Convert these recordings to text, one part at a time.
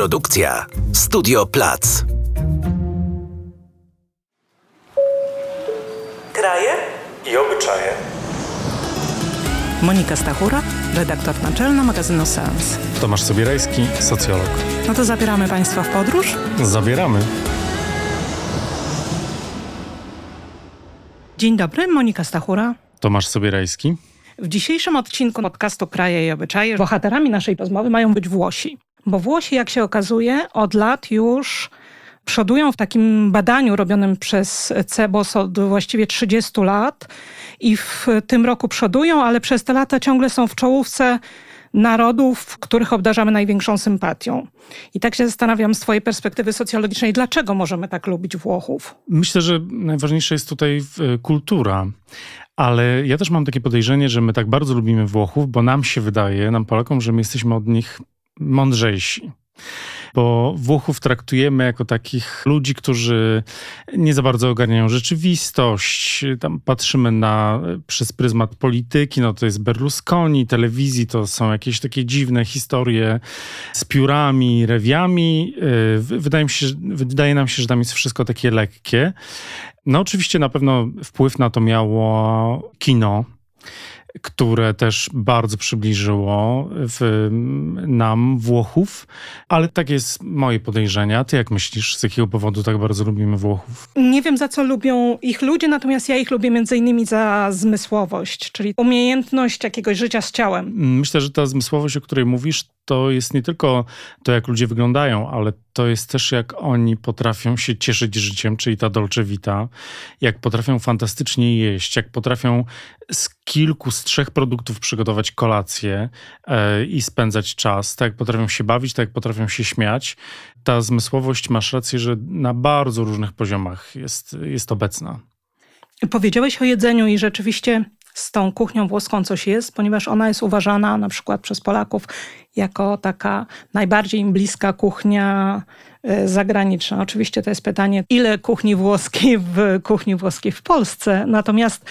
Produkcja Studio Plac. Kraje i obyczaje. Monika Stachura, redaktor naczelna magazynu Sens. Tomasz Sobierajski, socjolog. No to zabieramy Państwa w podróż? Zabieramy. Dzień dobry, Monika Stachura. Tomasz Sobierajski. W dzisiejszym odcinku podcastu Kraje i Obyczaje bohaterami naszej rozmowy mają być Włosi. Bo Włosi, jak się okazuje, od lat już przodują w takim badaniu robionym przez CEBOS od właściwie 30 lat i w tym roku przodują, ale przez te lata ciągle są w czołówce narodów, których obdarzamy największą sympatią. I tak się zastanawiam z Twojej perspektywy socjologicznej, dlaczego możemy tak lubić Włochów? Myślę, że najważniejsza jest tutaj kultura. Ale ja też mam takie podejrzenie, że my tak bardzo lubimy Włochów, bo nam się wydaje, nam Polakom, że my jesteśmy od nich mądrzejsi bo Włochów traktujemy jako takich ludzi, którzy nie za bardzo ogarniają rzeczywistość. Tam patrzymy na, przez pryzmat polityki, no to jest Berlusconi, telewizji, to są jakieś takie dziwne historie z piórami, rewiami. Y, wydaje, mi się, wydaje nam się, że tam jest wszystko takie lekkie. No oczywiście na pewno wpływ na to miało kino które też bardzo przybliżyło w, nam Włochów, ale tak jest moje podejrzenie. A ty jak myślisz, z jakiego powodu tak bardzo lubimy Włochów? Nie wiem, za co lubią ich ludzie, natomiast ja ich lubię między innymi za zmysłowość, czyli umiejętność jakiegoś życia z ciałem. Myślę, że ta zmysłowość, o której mówisz, to jest nie tylko to, jak ludzie wyglądają, ale to jest też, jak oni potrafią się cieszyć życiem, czyli ta dolce vita, jak potrafią fantastycznie jeść, jak potrafią z kilku, z trzech produktów przygotować kolację e, i spędzać czas, tak jak potrafią się bawić, tak jak potrafią się śmiać. Ta zmysłowość, masz rację, że na bardzo różnych poziomach jest, jest obecna. Powiedziałeś o jedzeniu i rzeczywiście z tą kuchnią włoską coś jest, ponieważ ona jest uważana na przykład przez Polaków jako taka najbardziej im bliska kuchnia e, zagraniczna. Oczywiście to jest pytanie, ile kuchni włoskiej w kuchni włoskiej w Polsce. Natomiast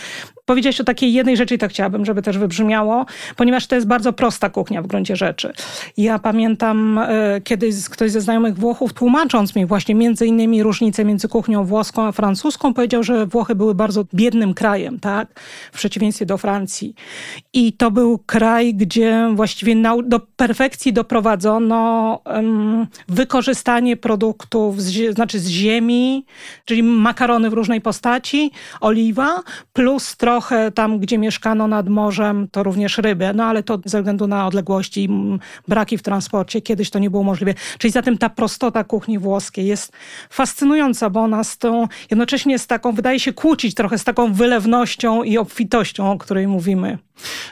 Powiedziałeś o takiej jednej rzeczy i to chciałabym, żeby też wybrzmiało, ponieważ to jest bardzo prosta kuchnia w gruncie rzeczy. Ja pamiętam e, kiedyś ktoś ze znajomych Włochów tłumacząc mi właśnie między innymi różnicę między kuchnią włoską a francuską, powiedział, że Włochy były bardzo biednym krajem, tak? W przeciwieństwie do Francji. I to był kraj, gdzie właściwie do perfekcji doprowadzono um, wykorzystanie produktów, z, znaczy z ziemi, czyli makarony w różnej postaci, oliwa, plus trochę trochę tam, gdzie mieszkano nad morzem, to również ryby, no ale to ze względu na odległości braki w transporcie, kiedyś to nie było możliwe. Czyli zatem ta prostota kuchni włoskiej jest fascynująca, bo ona z tą, jednocześnie z taką, wydaje się kłócić trochę z taką wylewnością i obfitością, o której mówimy.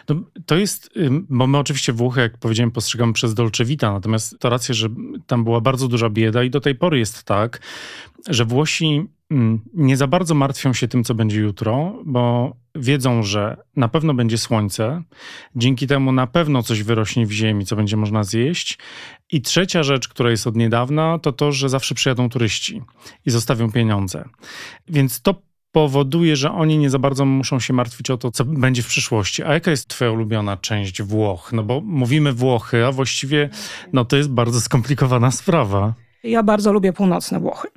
No, to jest, bo my oczywiście Włochy, jak powiedziałem, postrzegamy przez Dolce Vita, natomiast to racja, że tam była bardzo duża bieda i do tej pory jest tak, że Włosi nie za bardzo martwią się tym, co będzie jutro, bo wiedzą, że na pewno będzie słońce, dzięki temu na pewno coś wyrośnie w ziemi, co będzie można zjeść. I trzecia rzecz, która jest od niedawna, to to, że zawsze przyjadą turyści i zostawią pieniądze. Więc to powoduje, że oni nie za bardzo muszą się martwić o to, co będzie w przyszłości. A jaka jest twoja ulubiona część Włoch? No bo mówimy Włochy, a właściwie no to jest bardzo skomplikowana sprawa. Ja bardzo lubię północne Włochy.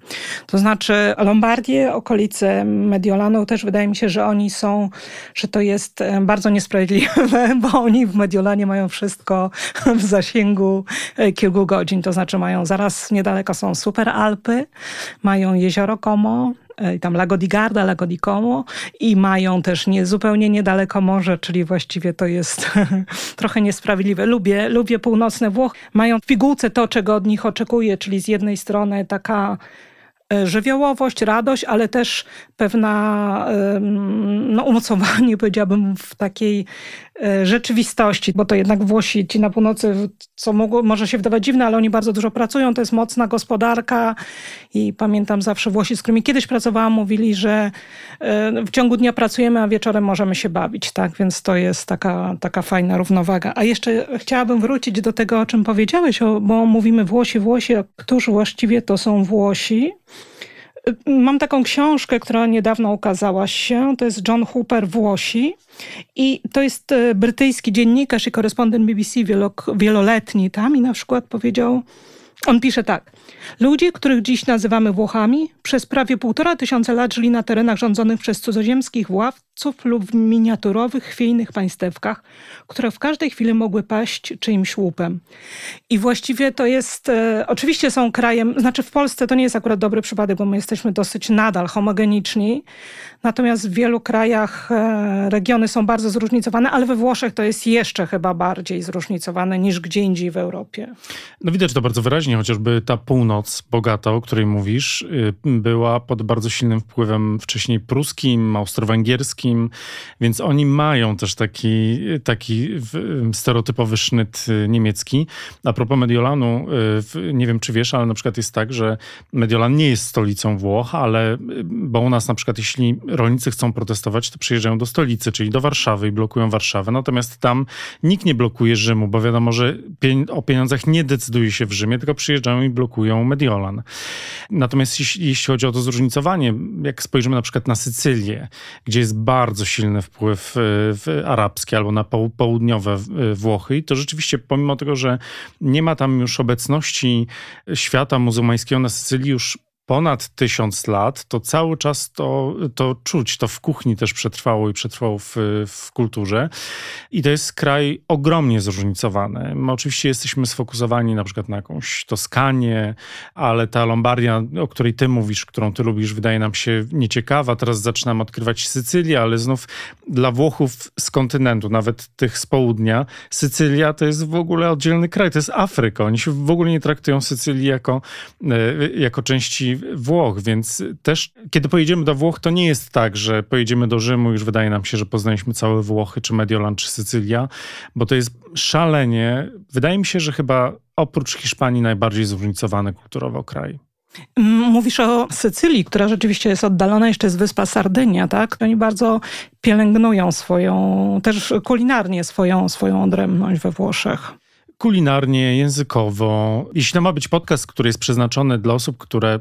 To znaczy Lombardię, okolice Mediolanu, też wydaje mi się, że oni są, że to jest e, bardzo niesprawiedliwe, bo oni w Mediolanie mają wszystko w zasięgu e, kilku godzin. To znaczy mają zaraz niedaleko są super Alpy, mają jezioro Como, tam Lago di Garda, Lago di Como i mają też nie, zupełnie niedaleko morze, czyli właściwie to jest trochę niesprawiedliwe. Lubię, lubię północne Włochy. Mają w pigułce to, czego od nich oczekuję, czyli z jednej strony taka e, żywiołowość, radość, ale też pewna no, umocowanie, powiedziałabym, w takiej E, rzeczywistości, bo to jednak Włosi, ci na północy, co mogło, może się wydawać dziwne, ale oni bardzo dużo pracują, to jest mocna gospodarka i pamiętam zawsze Włosi, z którymi kiedyś pracowałam, mówili, że e, w ciągu dnia pracujemy, a wieczorem możemy się bawić, tak, więc to jest taka, taka fajna równowaga. A jeszcze chciałabym wrócić do tego, o czym powiedziałeś, bo mówimy Włosi, Włosi, a któż właściwie to są Włosi? Mam taką książkę, która niedawno ukazała się. To jest John Hooper Włosi. I to jest e, brytyjski dziennikarz i korespondent BBC wieloletni tam i na przykład powiedział On pisze tak. Ludzie, których dziś nazywamy Włochami, przez prawie półtora tysiąca lat żyli na terenach rządzonych przez cudzoziemskich władców lub w miniaturowych, chwiejnych państewkach, które w każdej chwili mogły paść czyimś łupem. I właściwie to jest, e, oczywiście są krajem, znaczy w Polsce to nie jest akurat dobry przypadek, bo my jesteśmy dosyć nadal homogeniczni, natomiast w wielu krajach e, regiony są bardzo zróżnicowane, ale we Włoszech to jest jeszcze chyba bardziej zróżnicowane niż gdzie indziej w Europie. No widać to bardzo wyraźnie, chociażby ta północ bogata, o której mówisz, y, była pod bardzo silnym wpływem wcześniej pruskim, austro-węgierskim, więc oni mają też taki, taki stereotypowy sznyt y, niemiecki. A propos Mediolanu, y, nie wiem czy wiesz, ale na przykład jest tak, że Mediolan nie jest stolicą Włoch, ale bo u nas na przykład jeśli rolnicy chcą protestować, to przyjeżdżają do stolicy, czyli do Warszawy i blokują Warszawę. Natomiast tam nikt nie blokuje Rzymu, bo wiadomo, że o pieniądzach nie decyduje się w Rzymie, tylko przyjeżdżają i blokują Mediolan. Natomiast jeśli, jeśli chodzi o to zróżnicowanie, jak spojrzymy na przykład na Sycylię, gdzie jest bardzo silny wpływ w arabski albo na południowe Włochy, to rzeczywiście pomimo tego, że nie ma tam już obecności świata muzułmańskiego na Sycylii już ponad tysiąc lat, to cały czas to, to czuć, to w kuchni też przetrwało i przetrwało w, w kulturze. I to jest kraj ogromnie zróżnicowany. My oczywiście jesteśmy sfokusowani na przykład na jakąś Toskanię, ale ta Lombardia, o której ty mówisz, którą ty lubisz, wydaje nam się nieciekawa. Teraz zaczynam odkrywać Sycylię, ale znów dla Włochów z kontynentu, nawet tych z południa, Sycylia to jest w ogóle oddzielny kraj, to jest Afryka. Oni się w ogóle nie traktują Sycylii jako, e, jako części Włoch, więc też kiedy pojedziemy do Włoch, to nie jest tak, że pojedziemy do Rzymu, już wydaje nam się, że poznaliśmy całe Włochy, czy Mediolan, czy Sycylia, bo to jest szalenie. Wydaje mi się, że chyba oprócz Hiszpanii najbardziej zróżnicowany kulturowo kraj. Mówisz o Sycylii, która rzeczywiście jest oddalona, jeszcze jest wyspa Sardynia, tak? Oni bardzo pielęgnują swoją, też kulinarnie swoją, swoją odrębność we Włoszech kulinarnie, językowo. Jeśli to ma być podcast, który jest przeznaczony dla osób, które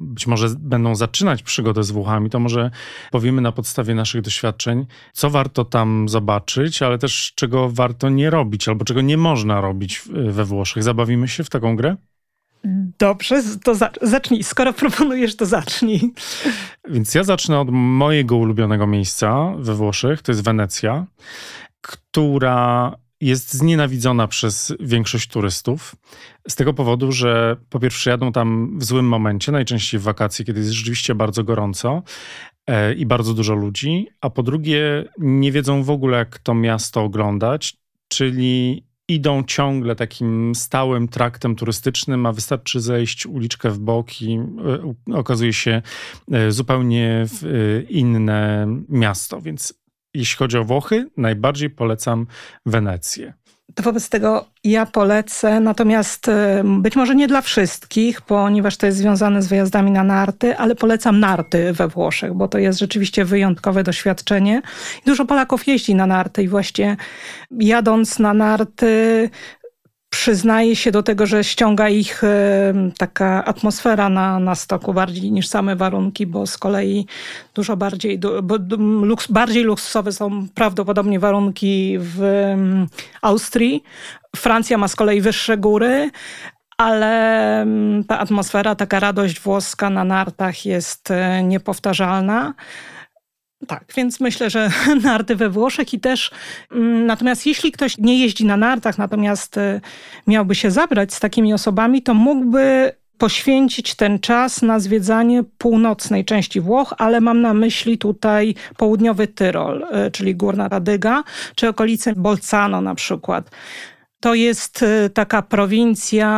być może będą zaczynać przygodę z Włochami, to może powiemy na podstawie naszych doświadczeń, co warto tam zobaczyć, ale też czego warto nie robić, albo czego nie można robić we Włoszech. Zabawimy się w taką grę? Dobrze, to zacznij. Skoro proponujesz, to zacznij. Więc ja zacznę od mojego ulubionego miejsca we Włoszech, to jest Wenecja, która jest znienawidzona przez większość turystów. Z tego powodu, że po pierwsze jadą tam w złym momencie, najczęściej w wakacje, kiedy jest rzeczywiście bardzo gorąco e, i bardzo dużo ludzi, a po drugie nie wiedzą w ogóle, jak to miasto oglądać, czyli idą ciągle takim stałym traktem turystycznym, a wystarczy zejść uliczkę w bok i e, okazuje się e, zupełnie inne miasto. Więc jeśli chodzi o Włochy, najbardziej polecam Wenecję. To wobec tego ja polecę, natomiast y, być może nie dla wszystkich, ponieważ to jest związane z wyjazdami na narty, ale polecam narty we Włoszech, bo to jest rzeczywiście wyjątkowe doświadczenie. Dużo Polaków jeździ na narty i właśnie jadąc na narty przyznaje się do tego, że ściąga ich taka atmosfera na, na stoku bardziej niż same warunki, bo z kolei dużo bardziej, bo luks, bardziej luksusowe są prawdopodobnie warunki w Austrii. Francja ma z kolei wyższe góry, ale ta atmosfera, taka radość włoska na nartach jest e, niepowtarzalna. Tak, więc myślę, że narty we Włoszech i też mm, natomiast jeśli ktoś nie jeździ na nartach, natomiast y, miałby się zabrać z takimi osobami, to mógłby poświęcić ten czas na zwiedzanie północnej części Włoch, ale mam na myśli tutaj południowy Tyrol, y, czyli Górna Radyga, czy okolice Bolzano na przykład. To jest y, taka prowincja,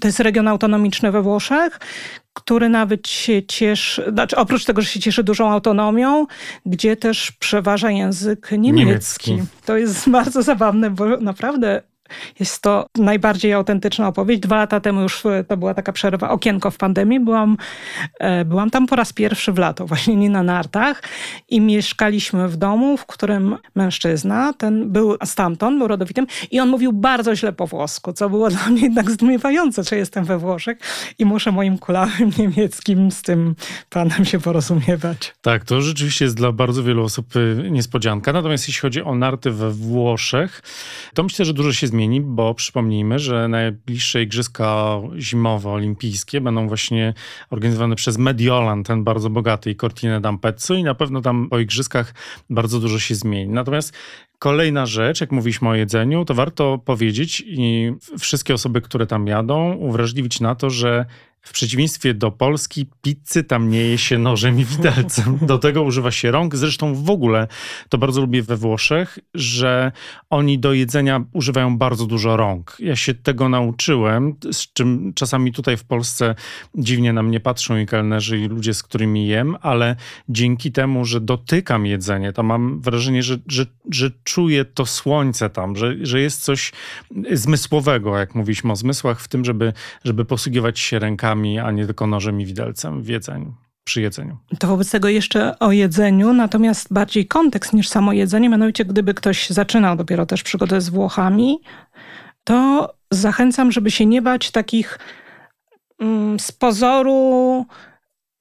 to jest region autonomiczny we Włoszech, który nawet się cieszy, znaczy oprócz tego, że się cieszy dużą autonomią, gdzie też przeważa język niemiecki. niemiecki. To jest bardzo zabawne, bo naprawdę jest to najbardziej autentyczna opowieść. Dwa lata temu już e, to była taka przerwa, okienko w pandemii. Byłam, e, byłam tam po raz pierwszy w lato, właśnie nie na nartach i mieszkaliśmy w domu, w którym mężczyzna, ten był stamtąd, był rodowitym i on mówił bardzo źle po włosku, co było dla mnie jednak zdumiewające, że jestem we Włoszech i muszę moim kulawym niemieckim z tym panem się porozumiewać. Tak, to rzeczywiście jest dla bardzo wielu osób e, niespodzianka. Natomiast jeśli chodzi o narty we Włoszech, to myślę, że dużo się zmieni zmieni, bo przypomnijmy, że najbliższe igrzyska zimowe olimpijskie będą właśnie organizowane przez Mediolan, ten bardzo bogaty i Cortina d'Ampezzo i na pewno tam po igrzyskach bardzo dużo się zmieni. Natomiast Kolejna rzecz, jak mówiliśmy o jedzeniu, to warto powiedzieć i wszystkie osoby, które tam jadą, uwrażliwić na to, że w przeciwieństwie do Polski, pizzy tam nie je się nożem i widelcem. Do tego używa się rąk. Zresztą w ogóle to bardzo lubię we Włoszech, że oni do jedzenia używają bardzo dużo rąk. Ja się tego nauczyłem, z czym czasami tutaj w Polsce dziwnie na mnie patrzą i kelnerzy, i ludzie, z którymi jem, ale dzięki temu, że dotykam jedzenie, to mam wrażenie, że, że, że czuję to słońce tam, że, że jest coś zmysłowego, jak mówiliśmy o zmysłach, w tym, żeby, żeby posługiwać się rękami a nie tylko nożem i widelcem w jedzeniu przy jedzeniu. To wobec tego jeszcze o jedzeniu, natomiast bardziej kontekst niż samo jedzenie. Mianowicie, gdyby ktoś zaczynał dopiero też przygodę z Włochami, to zachęcam, żeby się nie bać takich mm, z pozoru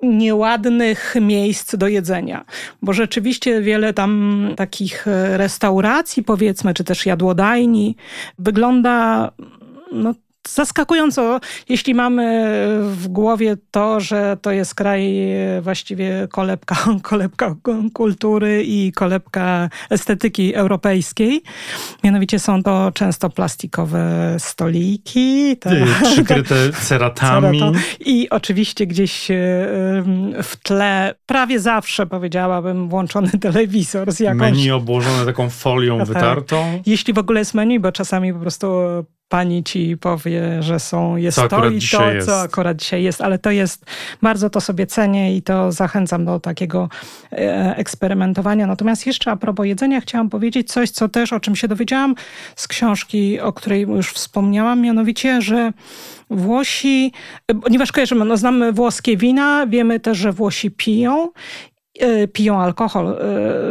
nieładnych miejsc do jedzenia, bo rzeczywiście wiele tam takich restauracji, powiedzmy, czy też jadłodajni wygląda no, zaskakująco, jeśli mamy w głowie to, że to jest kraj właściwie kolebka, kolebka kultury i kolebka estetyki europejskiej. Mianowicie są to często plastikowe stoliki. Te, przykryte ceratami. I oczywiście gdzieś w tle prawie zawsze powiedziałabym włączony telewizor z jakąś... Menu obłożone taką folią tak. wytartą. Jeśli w ogóle jest menu, bo czasami po prostu pani ci powie, że są, jest co to i to, jest. co akurat dzisiaj jest, ale to jest, bardzo to sobie cenię i to zachęcam do takiego e, eksperymentowania. Natomiast jeszcze a propos jedzenia chciałam powiedzieć coś, co też, o czym się dowiedziałam z książki, o której już wspomniałam, mianowicie, że Włosi, ponieważ kojarzymy, no znamy włoskie wina, wiemy też, że Włosi piją E, piją alkohol. E,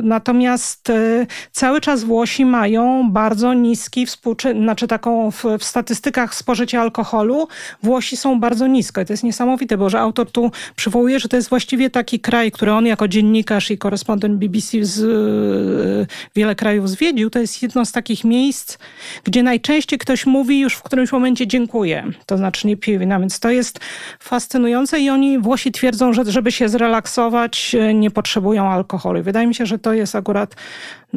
natomiast e, cały czas Włosi mają bardzo niski współczynnik, znaczy taką w, w, statystykach spożycia alkoholu Włosi są bardzo nisko. I to jest niesamowite, bo że autor tu przywołuje, że to jest właściwie taki kraj, który on jako dziennikarz i korespondent BBC z wiele krajów zwiedził. To jest jedno z takich miejsc, gdzie najczęściej ktoś mówi już w którymś momencie dziękuję. To znaczy nie pije wina, więc to jest fascynujące i oni Włosi twierdzą, że żeby się zrelaksować, nie potrzebują alkoholu. Wydaje mi się, że to jest akurat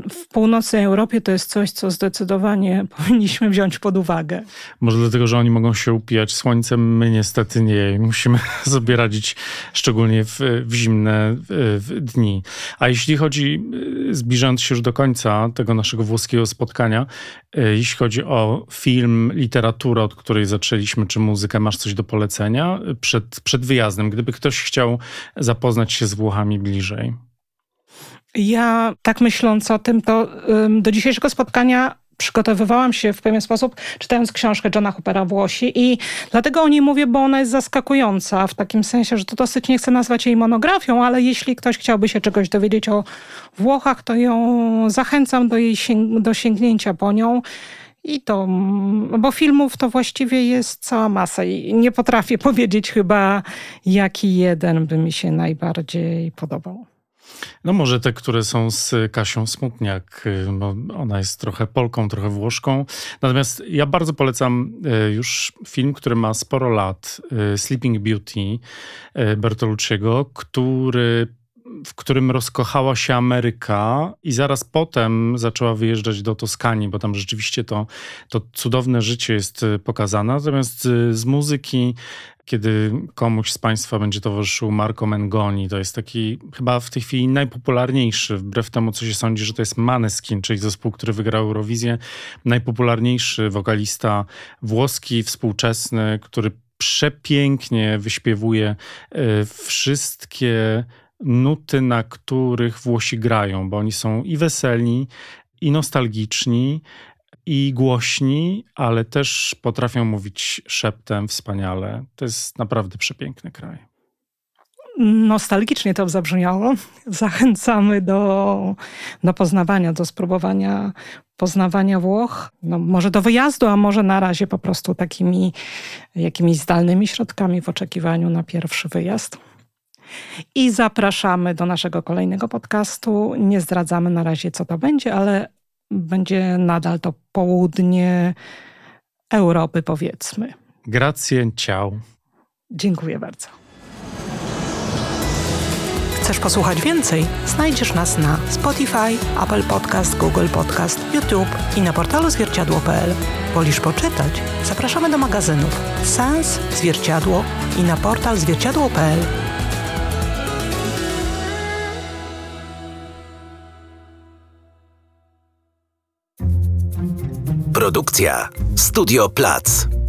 w północnej Europie to jest coś, co zdecydowanie powinniśmy wziąć pod uwagę. Może dlatego, że oni mogą się upijać słońcem, my niestety nie. Musimy sobie radzić szczególnie w, w zimne w dni. A jeśli chodzi, zbliżając się już do końca tego naszego włoskiego spotkania, jeśli chodzi o film, literaturę, od której zaczęliśmy, czy muzykę, masz coś do polecenia przed, przed wyjazdem? Gdyby ktoś chciał zapoznać się z Włochami bliżej. Ja tak myśląc o tym, to do dzisiejszego spotkania przygotowywałam się w pewien sposób, czytając książkę Johna Hoopera Włosi i dlatego o niej mówię, bo ona jest zaskakująca w takim sensie, że to dosyć nie chcę nazwać jej monografią, ale jeśli ktoś chciałby się czegoś dowiedzieć o Włochach, to ją zachęcam do jej sięg do sięgnięcia po nią. I to, bo filmów to właściwie jest cała masa i nie potrafię powiedzieć chyba, jaki jeden by mi się najbardziej podobał. No może te, które są z Kasią Smutniak, y, bo ona jest trochę Polką, trochę Włoszką. Natomiast ja bardzo polecam y, już film, który ma sporo lat, y, Sleeping Beauty Bertolucciego, który w którym rozkochała się Ameryka i zaraz potem zaczęła wyjeżdżać do Toskanii, bo tam rzeczywiście to, to cudowne życie jest pokazane. Natomiast z muzyki kiedy komuś z Państwa będzie towarzyszył Marco Mengoni. To jest taki chyba w tej chwili najpopularniejszy, wbrew temu, co się sądzi, że to jest Maneskin, czyli zespół, który wygrał Eurowizję. Najpopularniejszy wokalista włoski, współczesny, który przepięknie wyśpiewuje e, wszystkie nuty, na których Włosi grają, bo oni są i weselni, i nostalgiczni, i głośni, ale też potrafią mówić szeptem wspaniale. To jest naprawdę przepiękny kraj. Nostalgicznie to zabrzmiało. Zachęcamy do, do poznawania, do spróbowania poznawania Włoch. No, może do wyjazdu, a może na razie po prostu takimi jakimiś zdalnymi środkami w oczekiwaniu na pierwszy wyjazd. I zapraszamy do naszego kolejnego podcastu. Nie zdradzamy na razie, co to będzie, ale będzie nadal to południe Europy, powiedzmy. Grację, ciao. Dziękuję bardzo. Chcesz posłuchać więcej? Znajdziesz nas na Spotify, Apple Podcast, Google Podcast, YouTube i na portalu zwierciadło.pl. Wolisz poczytać? Zapraszamy do magazynów Sens, Zwierciadło i na portal zwierciadło.pl. Produkcja Studio Plac.